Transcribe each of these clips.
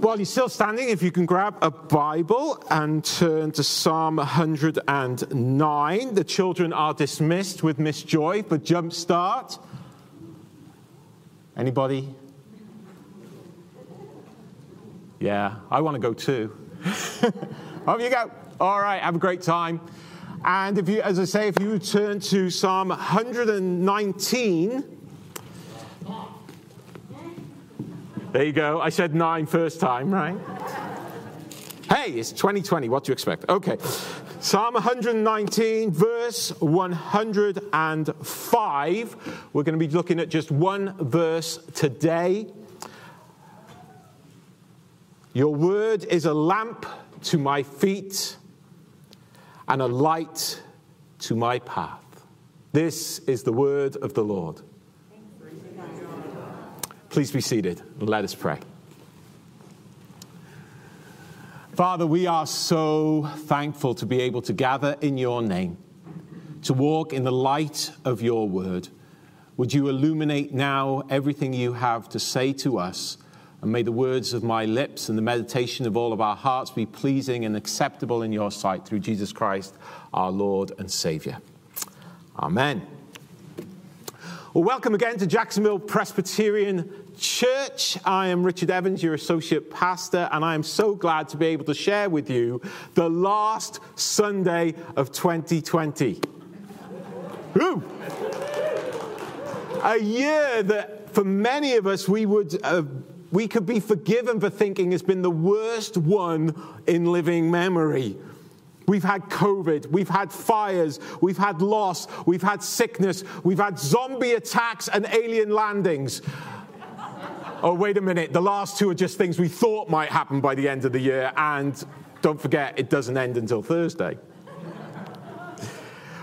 While you're still standing, if you can grab a Bible and turn to Psalm 109. The children are dismissed with Miss Joy for jump start. Anybody? Yeah, I want to go too. Off you go. All right, have a great time. And if you, as I say, if you turn to Psalm 119, there you go. I said nine first time, right? Hey, it's 2020. What do you expect? Okay. Psalm 119, verse 105. We're going to be looking at just one verse today. Your word is a lamp to my feet and a light to my path. This is the word of the Lord. Please be seated and let us pray. Father, we are so thankful to be able to gather in your name, to walk in the light of your word. Would you illuminate now everything you have to say to us? And may the words of my lips and the meditation of all of our hearts be pleasing and acceptable in your sight through Jesus Christ, our Lord and Savior. Amen. Well, welcome again to Jacksonville Presbyterian Church. I am Richard Evans, your associate pastor, and I am so glad to be able to share with you the last Sunday of 2020. Woo! A year that for many of us we would uh, we could be forgiven for thinking has been the worst one in living memory. We've had COVID, we've had fires, we've had loss, we've had sickness, we've had zombie attacks and alien landings. Oh, wait a minute, the last two are just things we thought might happen by the end of the year, and don't forget, it doesn't end until Thursday.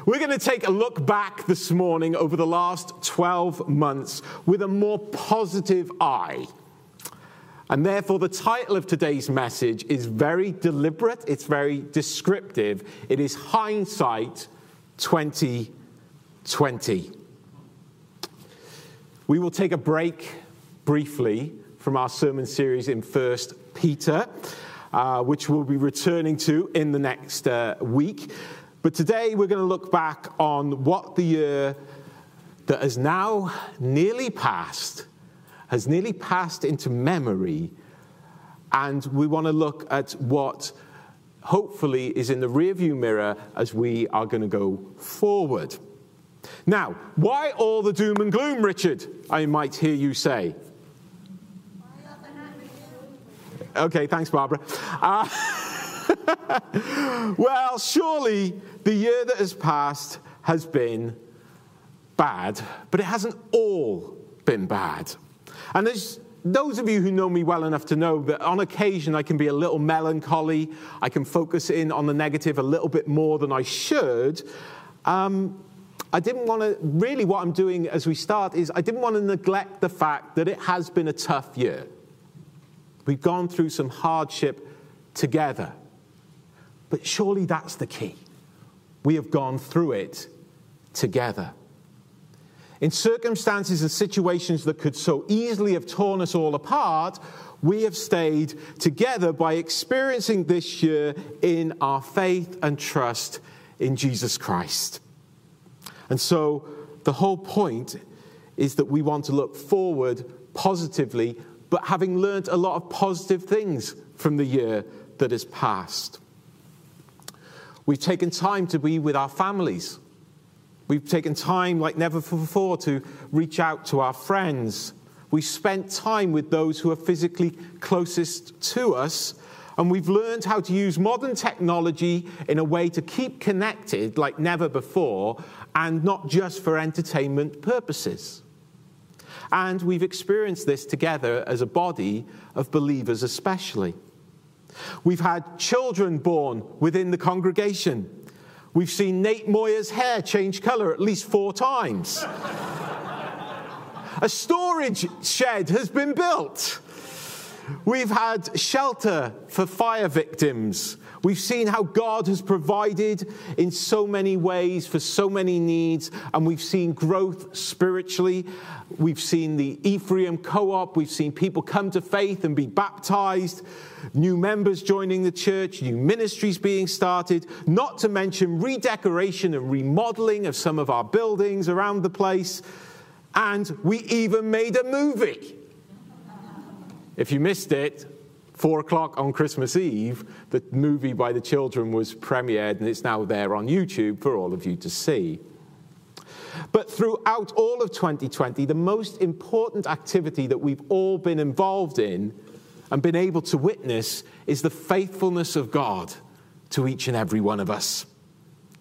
We're going to take a look back this morning over the last 12 months with a more positive eye. And therefore, the title of today's message is very deliberate, it's very descriptive. It is Hindsight 2020. We will take a break briefly from our sermon series in First Peter, uh, which we'll be returning to in the next uh, week. But today we're going to look back on what the year that has now nearly passed has nearly passed into memory, and we want to look at what hopefully is in the rearview mirror as we are going to go forward. Now, why all the doom and gloom, Richard? I might hear you say. Okay, thanks, Barbara. Uh, well, surely the year that has passed has been bad, but it hasn't all been bad. And there's those of you who know me well enough to know that on occasion I can be a little melancholy. I can focus in on the negative a little bit more than I should. Um, I didn't want to, really, what I'm doing as we start is I didn't want to neglect the fact that it has been a tough year. We've gone through some hardship together. But surely that's the key. We have gone through it together. In circumstances and situations that could so easily have torn us all apart, we have stayed together by experiencing this year in our faith and trust in Jesus Christ. And so the whole point is that we want to look forward positively, but having learned a lot of positive things from the year that has passed. We've taken time to be with our families. We've taken time like never before to reach out to our friends. We've spent time with those who are physically closest to us. And we've learned how to use modern technology in a way to keep connected like never before and not just for entertainment purposes. And we've experienced this together as a body of believers, especially. We've had children born within the congregation. We've seen Nate Moyer's hair change colour at least four times. A storage shed has been built. We've had shelter for fire victims. We've seen how God has provided in so many ways for so many needs, and we've seen growth spiritually. We've seen the Ephraim co op, we've seen people come to faith and be baptized, new members joining the church, new ministries being started, not to mention redecoration and remodeling of some of our buildings around the place. And we even made a movie. If you missed it, four o'clock on Christmas Eve, the movie by the children was premiered and it's now there on YouTube for all of you to see. But throughout all of 2020, the most important activity that we've all been involved in and been able to witness is the faithfulness of God to each and every one of us,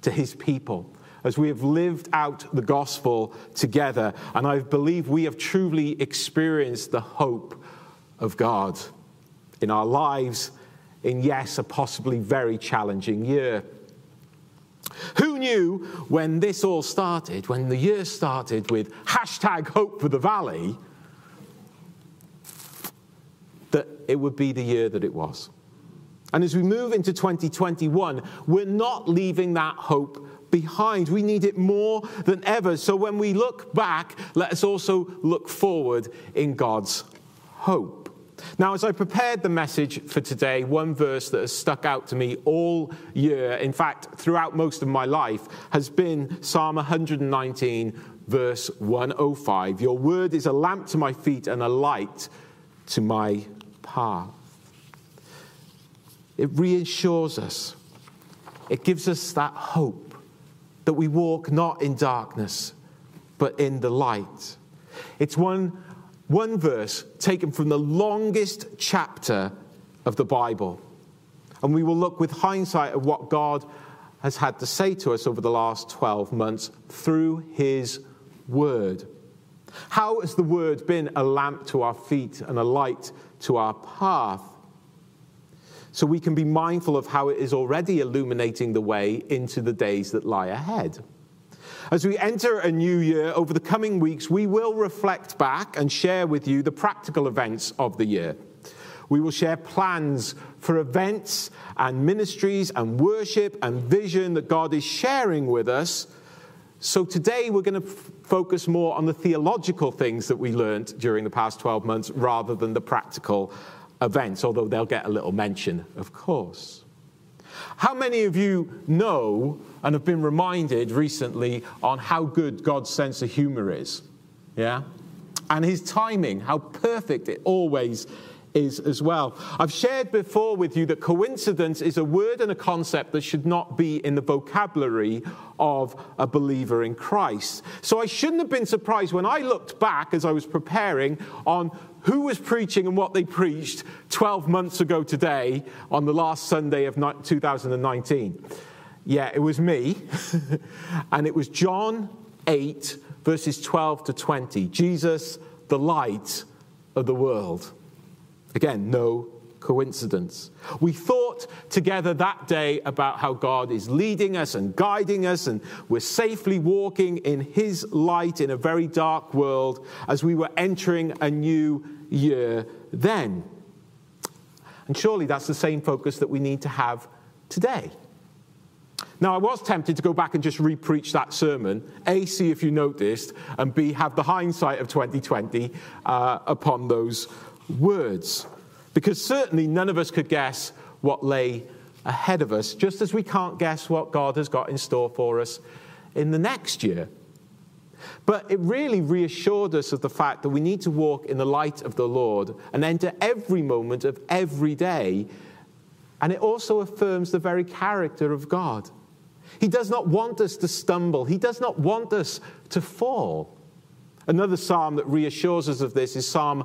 to his people, as we have lived out the gospel together. And I believe we have truly experienced the hope of God in our lives in, yes, a possibly very challenging year. Who knew when this all started, when the year started with hashtag hope for the valley, that it would be the year that it was? And as we move into 2021, we're not leaving that hope behind. We need it more than ever. So when we look back, let us also look forward in God's hope. Now, as I prepared the message for today, one verse that has stuck out to me all year, in fact, throughout most of my life, has been Psalm 119, verse 105. Your word is a lamp to my feet and a light to my path. It reassures us, it gives us that hope that we walk not in darkness, but in the light. It's one one verse taken from the longest chapter of the Bible. And we will look with hindsight at what God has had to say to us over the last 12 months through His Word. How has the Word been a lamp to our feet and a light to our path? So we can be mindful of how it is already illuminating the way into the days that lie ahead. As we enter a new year, over the coming weeks, we will reflect back and share with you the practical events of the year. We will share plans for events and ministries and worship and vision that God is sharing with us. So today we're going to f- focus more on the theological things that we learned during the past 12 months rather than the practical events, although they'll get a little mention, of course. How many of you know and have been reminded recently on how good God's sense of humor is? Yeah? And his timing, how perfect it always is as well. I've shared before with you that coincidence is a word and a concept that should not be in the vocabulary of a believer in Christ. So I shouldn't have been surprised when I looked back as I was preparing on who was preaching and what they preached 12 months ago today on the last Sunday of 2019. Yeah, it was me. and it was John 8, verses 12 to 20. Jesus, the light of the world. Again, no coincidence. We thought together that day about how God is leading us and guiding us, and we're safely walking in His light in a very dark world as we were entering a new year then. And surely that's the same focus that we need to have today. Now, I was tempted to go back and just repreach that sermon, A, see if you noticed, and B, have the hindsight of 2020 uh, upon those words. Because certainly none of us could guess what lay ahead of us, just as we can't guess what God has got in store for us in the next year. But it really reassured us of the fact that we need to walk in the light of the Lord and enter every moment of every day. And it also affirms the very character of God. He does not want us to stumble, He does not want us to fall. Another psalm that reassures us of this is Psalm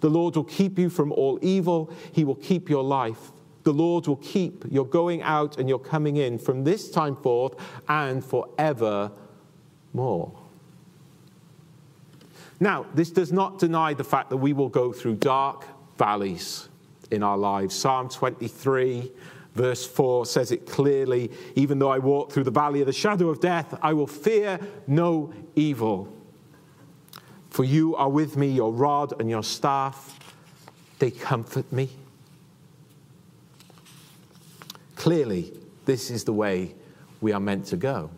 The Lord will keep you from all evil, He will keep your life. the Lord will keep your going out and your coming in from this time forth and forever more. Now, this does not deny the fact that we will go through dark valleys in our lives. Psalm 23, verse 4 says it clearly Even though I walk through the valley of the shadow of death, I will fear no evil. For you are with me, your rod and your staff, they comfort me. Clearly, this is the way we are meant to go.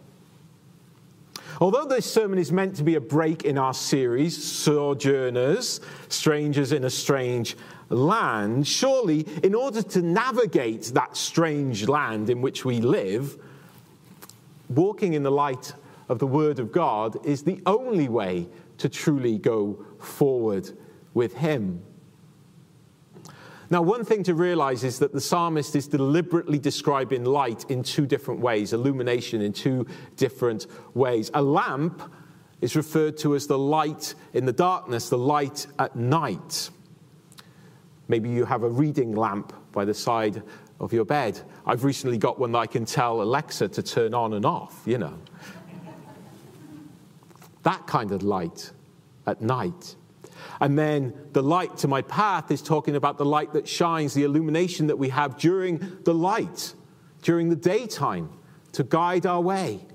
Although this sermon is meant to be a break in our series, Sojourners, Strangers in a Strange Land, surely in order to navigate that strange land in which we live, walking in the light of the Word of God is the only way to truly go forward with Him. Now, one thing to realize is that the psalmist is deliberately describing light in two different ways, illumination in two different ways. A lamp is referred to as the light in the darkness, the light at night. Maybe you have a reading lamp by the side of your bed. I've recently got one that I can tell Alexa to turn on and off, you know. That kind of light at night. And then the light to my path is talking about the light that shines, the illumination that we have during the light, during the daytime, to guide our way,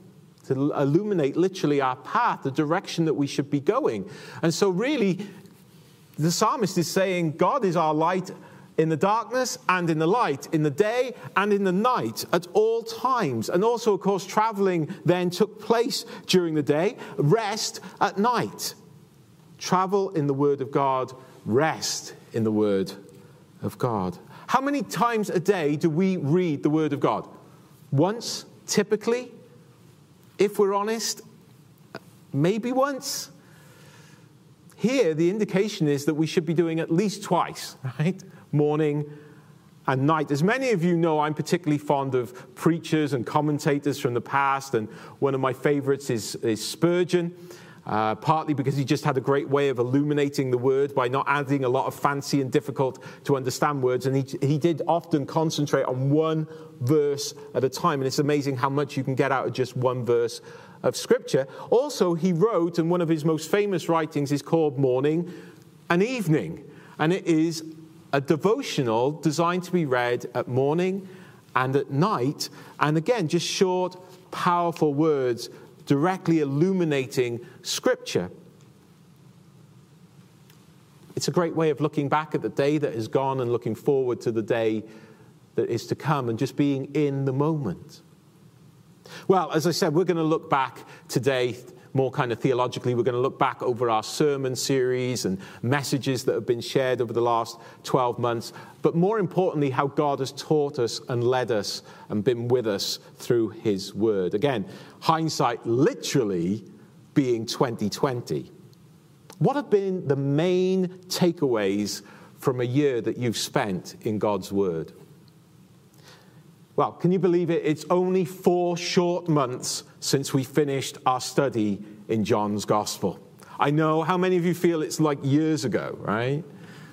to illuminate literally our path, the direction that we should be going. And so, really, the psalmist is saying God is our light in the darkness and in the light, in the day and in the night, at all times. And also, of course, traveling then took place during the day, rest at night travel in the Word of God, rest in the Word of God. How many times a day do we read the Word of God? Once, typically. If we're honest, maybe once. Here, the indication is that we should be doing at least twice, right? Morning and night. As many of you know, I'm particularly fond of preachers and commentators from the past, and one of my favorites is, is Spurgeon uh, partly because he just had a great way of illuminating the word by not adding a lot of fancy and difficult to understand words. And he, he did often concentrate on one verse at a time. And it's amazing how much you can get out of just one verse of Scripture. Also, he wrote, and one of his most famous writings is called Morning and Evening. And it is a devotional designed to be read at morning and at night. And again, just short, powerful words directly illuminating Scripture. It's a great way of looking back at the day that is gone and looking forward to the day that is to come and just being in the moment. Well, as I said, we're going to look back today more kind of theologically. We're going to look back over our sermon series and messages that have been shared over the last 12 months, but more importantly, how God has taught us and led us and been with us through his word. Again, hindsight literally being 2020. What have been the main takeaways from a year that you've spent in God's word? Well, can you believe it? It's only four short months since we finished our study in John's Gospel. I know how many of you feel it's like years ago, right?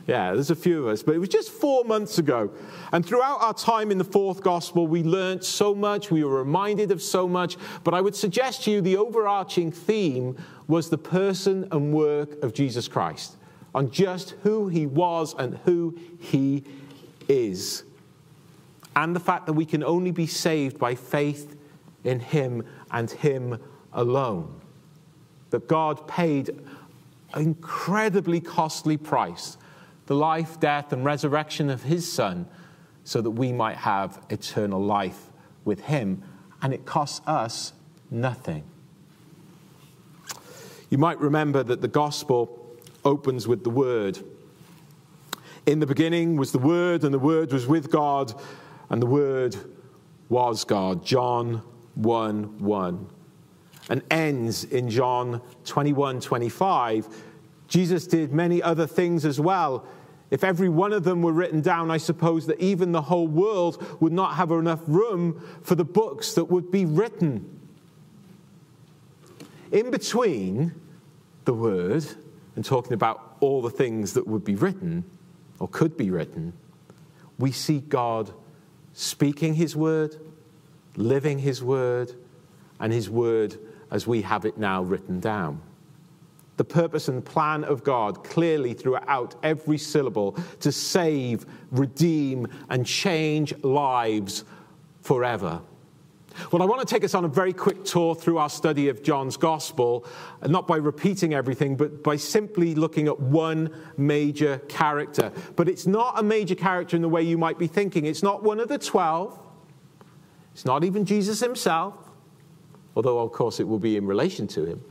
Yeah, there's a few of us, but it was just four months ago. And throughout our time in the fourth gospel, we learned so much, we were reminded of so much. But I would suggest to you the overarching theme was the person and work of Jesus Christ, on just who he was and who he is and the fact that we can only be saved by faith in Him and Him alone. That God paid an incredibly costly price the life, death, and resurrection of His Son so that we might have eternal life with Him. And it costs us nothing. You might remember that the gospel opens with the word. In the beginning was the Word, and the Word was with God, and the Word was God. John 1 1. And ends in John 21 25. Jesus did many other things as well. If every one of them were written down, I suppose that even the whole world would not have enough room for the books that would be written. In between the word and talking about all the things that would be written or could be written, we see God speaking His word, living His word, and His word as we have it now written down. The purpose and plan of God clearly throughout every syllable to save, redeem, and change lives forever. Well, I want to take us on a very quick tour through our study of John's Gospel, not by repeating everything, but by simply looking at one major character. But it's not a major character in the way you might be thinking. It's not one of the twelve, it's not even Jesus himself, although, of course, it will be in relation to him.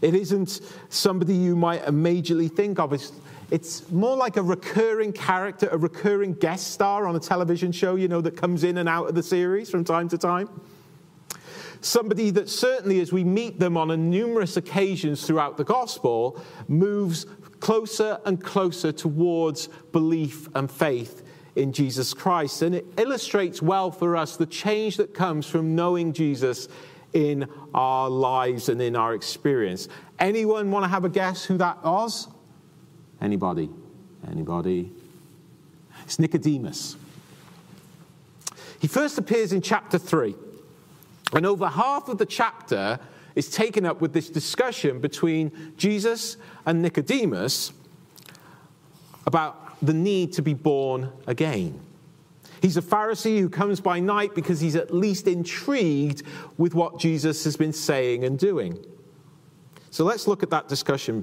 It isn't somebody you might majorly think of. It's, it's more like a recurring character, a recurring guest star on a television show, you know, that comes in and out of the series from time to time. Somebody that certainly, as we meet them on numerous occasions throughout the gospel, moves closer and closer towards belief and faith in Jesus Christ. And it illustrates well for us the change that comes from knowing Jesus in our lives and in our experience. Anyone want to have a guess who that was? Anybody? Anybody? It's Nicodemus. He first appears in chapter 3, and over half of the chapter is taken up with this discussion between Jesus and Nicodemus about the need to be born again. He's a Pharisee who comes by night because he's at least intrigued with what Jesus has been saying and doing. So let's look at that discussion.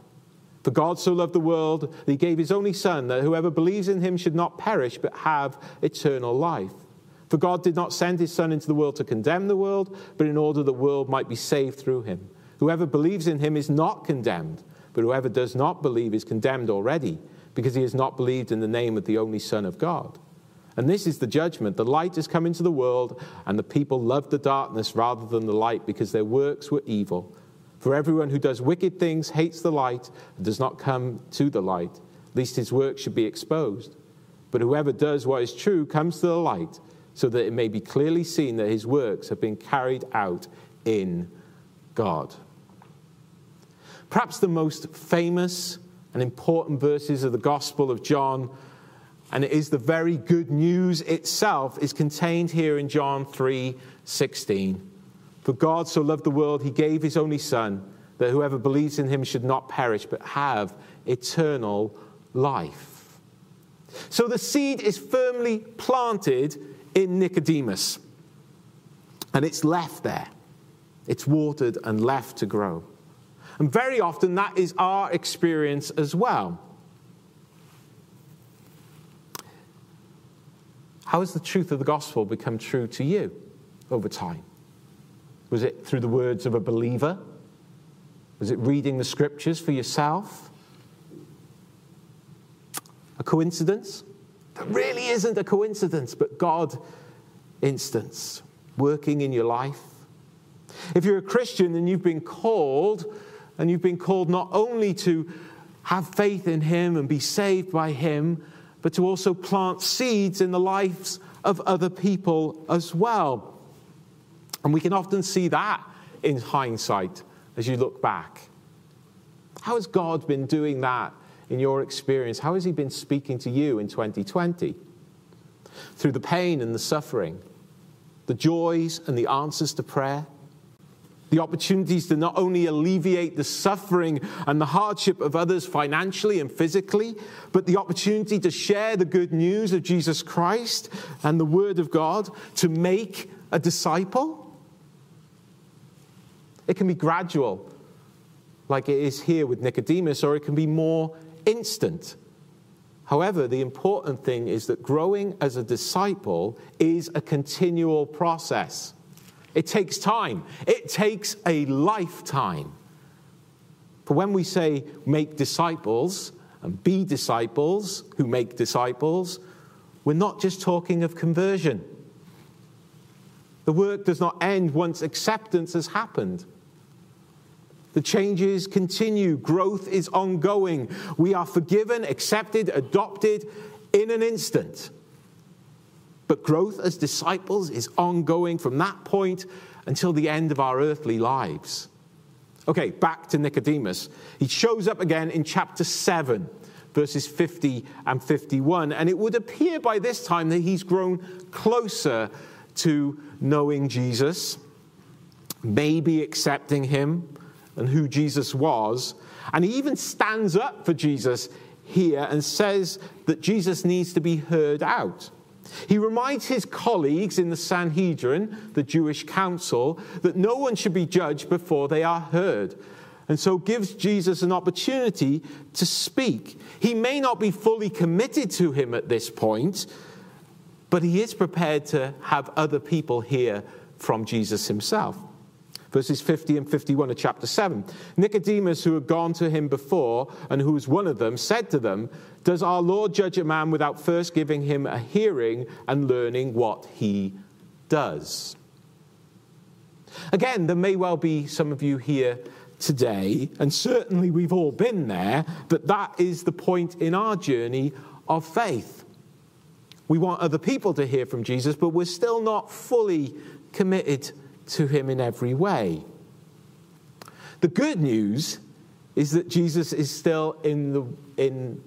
For God so loved the world that he gave his only Son, that whoever believes in him should not perish, but have eternal life. For God did not send his Son into the world to condemn the world, but in order the world might be saved through him. Whoever believes in him is not condemned, but whoever does not believe is condemned already because he has not believed in the name of the only Son of God. And this is the judgment. The light has come into the world, and the people loved the darkness rather than the light because their works were evil. For everyone who does wicked things hates the light and does not come to the light, lest his works should be exposed. But whoever does what is true comes to the light, so that it may be clearly seen that his works have been carried out in God. Perhaps the most famous and important verses of the Gospel of John. And it is the very good news itself is contained here in John 3 16. For God so loved the world, he gave his only Son, that whoever believes in him should not perish, but have eternal life. So the seed is firmly planted in Nicodemus, and it's left there. It's watered and left to grow. And very often that is our experience as well. How has the truth of the gospel become true to you over time? Was it through the words of a believer? Was it reading the scriptures for yourself? A coincidence? That really isn't a coincidence, but God incidence working in your life. If you're a Christian and you've been called and you've been called not only to have faith in Him and be saved by Him, but to also plant seeds in the lives of other people as well. And we can often see that in hindsight as you look back. How has God been doing that in your experience? How has He been speaking to you in 2020? Through the pain and the suffering, the joys and the answers to prayer, the opportunities to not only alleviate the suffering and the hardship of others financially and physically, but the opportunity to share the good news of Jesus Christ and the Word of God to make a disciple. It can be gradual, like it is here with Nicodemus, or it can be more instant. However, the important thing is that growing as a disciple is a continual process. It takes time, it takes a lifetime. For when we say make disciples and be disciples who make disciples, we're not just talking of conversion. The work does not end once acceptance has happened. The changes continue, growth is ongoing. We are forgiven, accepted, adopted in an instant. But growth as disciples is ongoing from that point until the end of our earthly lives. Okay, back to Nicodemus. He shows up again in chapter 7, verses 50 and 51. And it would appear by this time that he's grown closer to knowing Jesus, maybe accepting him and who Jesus was. And he even stands up for Jesus here and says that Jesus needs to be heard out. He reminds his colleagues in the Sanhedrin, the Jewish council, that no one should be judged before they are heard, and so gives Jesus an opportunity to speak. He may not be fully committed to him at this point, but he is prepared to have other people hear from Jesus himself verses 50 and 51 of chapter 7. Nicodemus, who had gone to him before and who was one of them, said to them, Does our Lord judge a man without first giving him a hearing and learning what he does? Again, there may well be some of you here today, and certainly we've all been there, that that is the point in our journey of faith. We want other people to hear from Jesus, but we're still not fully committed to him in every way. The good news is that Jesus is still in the, in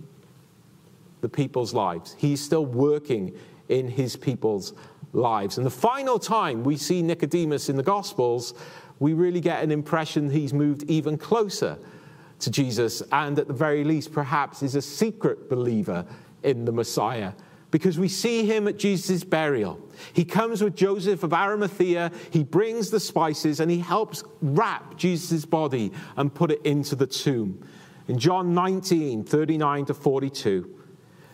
the people's lives. He's still working in his people's lives. And the final time we see Nicodemus in the Gospels, we really get an impression he's moved even closer to Jesus, and at the very least, perhaps is a secret believer in the Messiah because we see him at Jesus' burial. He comes with Joseph of Arimathea, he brings the spices, and he helps wrap Jesus' body and put it into the tomb. In John 19, 39 to 42,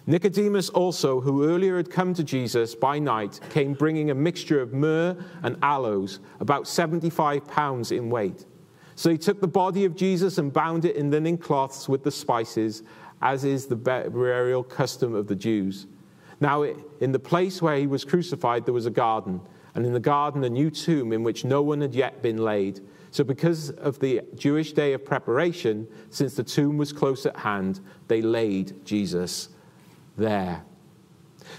Nicodemus also, who earlier had come to Jesus by night, came bringing a mixture of myrrh and aloes, about 75 pounds in weight. So he took the body of Jesus and bound it in linen cloths with the spices, as is the burial custom of the Jews. Now, in the place where he was crucified, there was a garden, and in the garden, a new tomb in which no one had yet been laid. So, because of the Jewish day of preparation, since the tomb was close at hand, they laid Jesus there.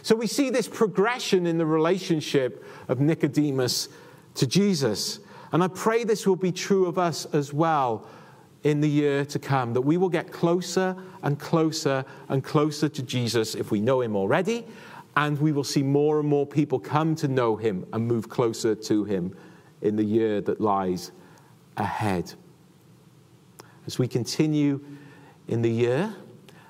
So, we see this progression in the relationship of Nicodemus to Jesus. And I pray this will be true of us as well in the year to come, that we will get closer and closer and closer to Jesus if we know him already, and we will see more and more people come to know him and move closer to him in the year that lies ahead. As we continue in the year,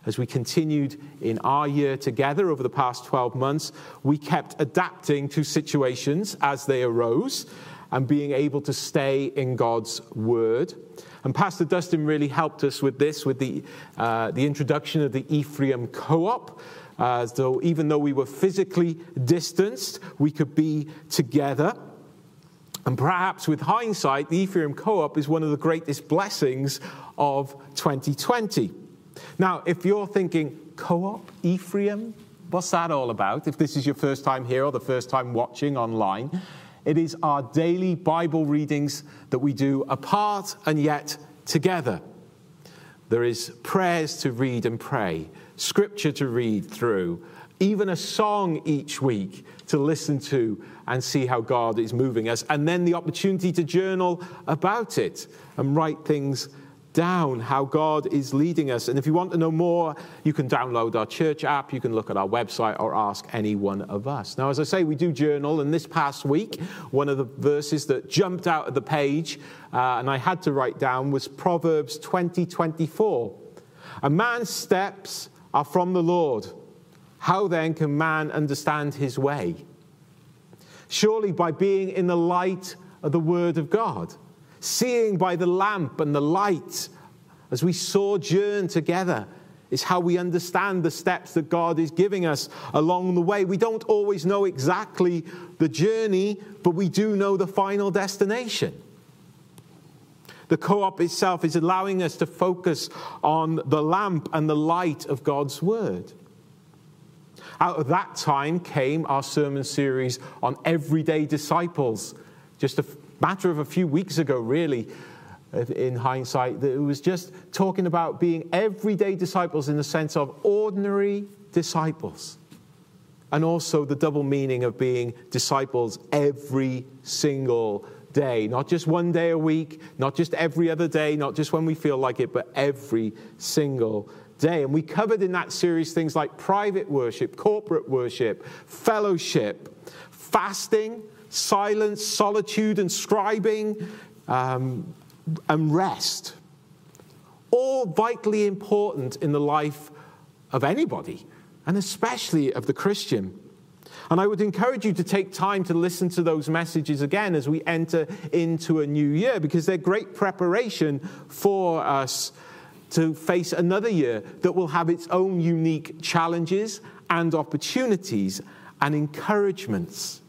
as we continued in our year together over the past 12 months, we kept adapting to situations as they arose and being able to stay in God's word. And Pastor Dustin really helped us with this, with the, uh, the introduction of the Ephraim Co op. Uh, so even though we were physically distanced, we could be together. And perhaps with hindsight, the Ephraim Co op is one of the greatest blessings of 2020. Now, if you're thinking, co op, Ephraim, what's that all about? If this is your first time here or the first time watching online, it is our daily Bible readings that we do apart and yet together. There is prayers to read and pray, scripture to read through, even a song each week to listen to and see how God is moving us, and then the opportunity to journal about it and write things down how God is leading us. And if you want to know more, you can download our church app, you can look at our website, or ask any one of us. Now, as I say, we do journal, and this past week, one of the verses that jumped out of the page uh, and I had to write down was Proverbs 20 24. A man's steps are from the Lord. How then can man understand his way? Surely by being in the light of the Word of God seeing by the lamp and the light as we sojourn together is how we understand the steps that God is giving us along the way. We don't always know exactly the journey, but we do know the final destination. The co op itself is allowing us to focus on the lamp and the light of God's Word. Out of that time came our sermon series on everyday disciples. Just a matter of a few weeks ago, really, in hindsight, that it was just talking about being everyday disciples in the sense of ordinary disciples. And also the double meaning of being disciples every single day, not just one day a week, not just every other day, not just when we feel like it, but every single day. And we covered in that series things like private worship, corporate worship, fellowship, fasting, silence, solitude, and scribing, um, and rest. All vitally important in the life of anybody, and especially of the Christian. And I would encourage you to take time to listen to those messages again as we enter into a new year because they're great preparation for us to face another year that will have its own unique challenges and opportunities and encouragements.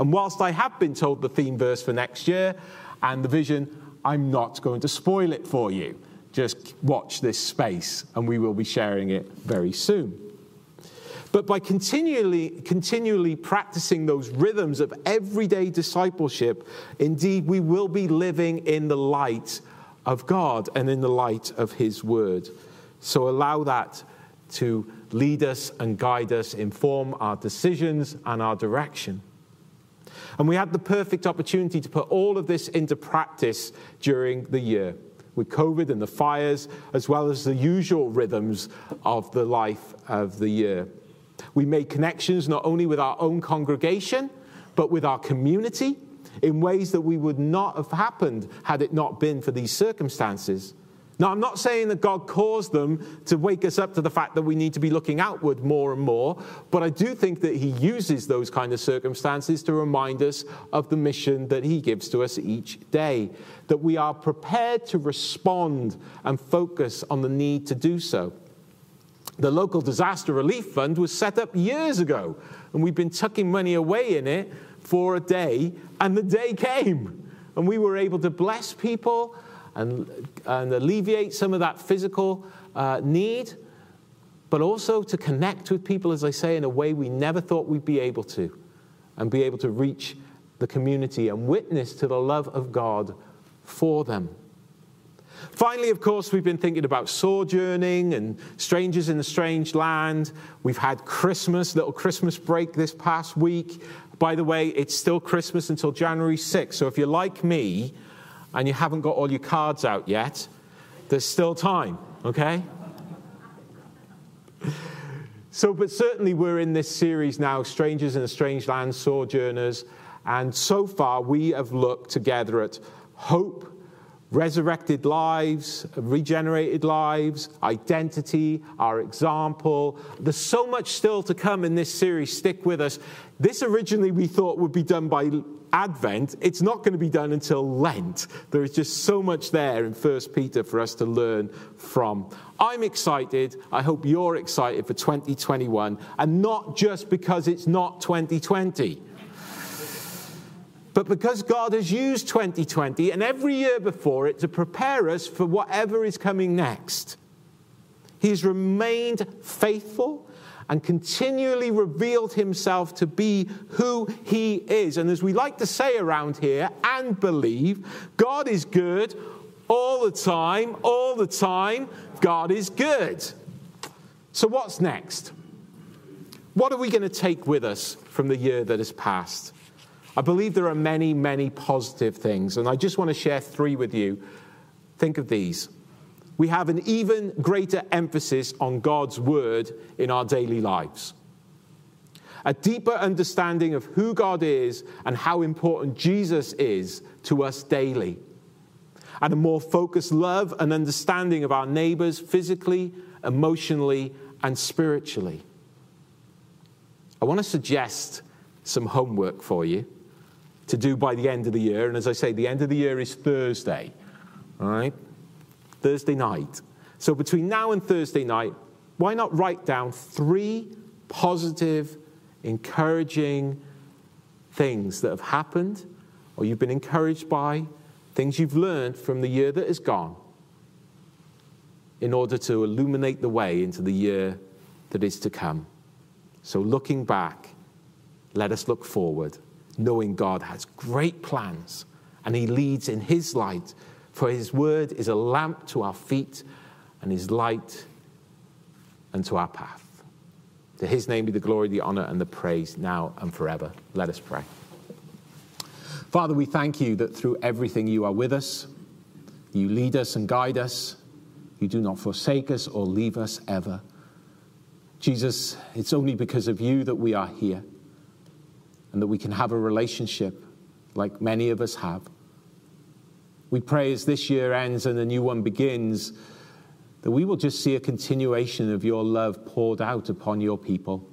And whilst I have been told the theme verse for next year and the vision, I'm not going to spoil it for you. Just watch this space, and we will be sharing it very soon. But by continually, continually practicing those rhythms of everyday discipleship, indeed, we will be living in the light of God and in the light of His Word. So allow that to lead us and guide us, inform our decisions and our direction. And we had the perfect opportunity to put all of this into practice during the year with COVID and the fires, as well as the usual rhythms of the life of the year. We made connections not only with our own congregation, but with our community in ways that we would not have happened had it not been for these circumstances. Now, I'm not saying that God caused them to wake us up to the fact that we need to be looking outward more and more, but I do think that He uses those kind of circumstances to remind us of the mission that He gives to us each day, that we are prepared to respond and focus on the need to do so. The local disaster relief fund was set up years ago, and we've been tucking money away in it for a day, and the day came, and we were able to bless people and, and alleviate some of that physical uh, need, but also to connect with people, as I say, in a way we never thought we'd be able to, and be able to reach the community and witness to the love of God for them. Finally, of course, we've been thinking about sojourning and strangers in a strange land. We've had Christmas, little Christmas break this past week. By the way, it's still Christmas until January 6th. So if you're like me, and you haven't got all your cards out yet, there's still time, okay? So, but certainly we're in this series now, Strangers in a Strange Land, Sojourners, and so far we have looked together at hope, resurrected lives, regenerated lives, identity, our example. There's so much still to come in this series. Stick with us. This originally we thought would be done by Advent, it's not going to be done until Lent. There is just so much there in 1 Peter for us to learn from. I'm excited. I hope you're excited for 2021, and not just because it's not 2020. But because God has used 2020 and every year before it to prepare us for whatever is coming next. He's remained faithful and continually revealed himself to be who he is. And as we like to say around here and believe, God is good all the time, all the time. God is good. So, what's next? what are we going to take with us from the year that has passed? I believe there are many, many positive things, and I just want to share three with you. Think of these. We have an even greater emphasis on God's word in our daily lives. A deeper understanding of who God is and how important Jesus is to us daily. And a more focused love and understanding of our neighbors physically, emotionally, and spiritually. I want to suggest some homework for you to do by the end of the year. And as I say, the end of the year is Thursday, all right? Thursday night. So between now and Thursday night, why not write down three positive, encouraging things that have happened or you've been encouraged by, things you've learned from the year that is gone, in order to illuminate the way into the year that is to come. So, looking back, let us look forward, knowing God has great plans and He leads in His light, for His word is a lamp to our feet and His light unto our path. To His name be the glory, the honor, and the praise now and forever. Let us pray. Father, we thank you that through everything you are with us, you lead us and guide us, you do not forsake us or leave us ever. Jesus, it's only because of you that we are here and that we can have a relationship like many of us have. We pray as this year ends and a new one begins that we will just see a continuation of your love poured out upon your people.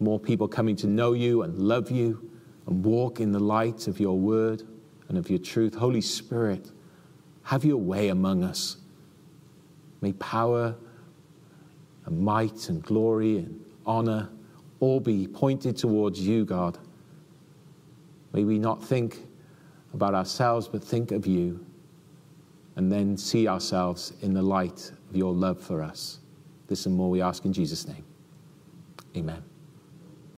More people coming to know you and love you and walk in the light of your word and of your truth. Holy Spirit, have your way among us. May power and might and glory and honor all be pointed towards you, God. May we not think about ourselves, but think of you, and then see ourselves in the light of your love for us. This and more we ask in Jesus' name. Amen.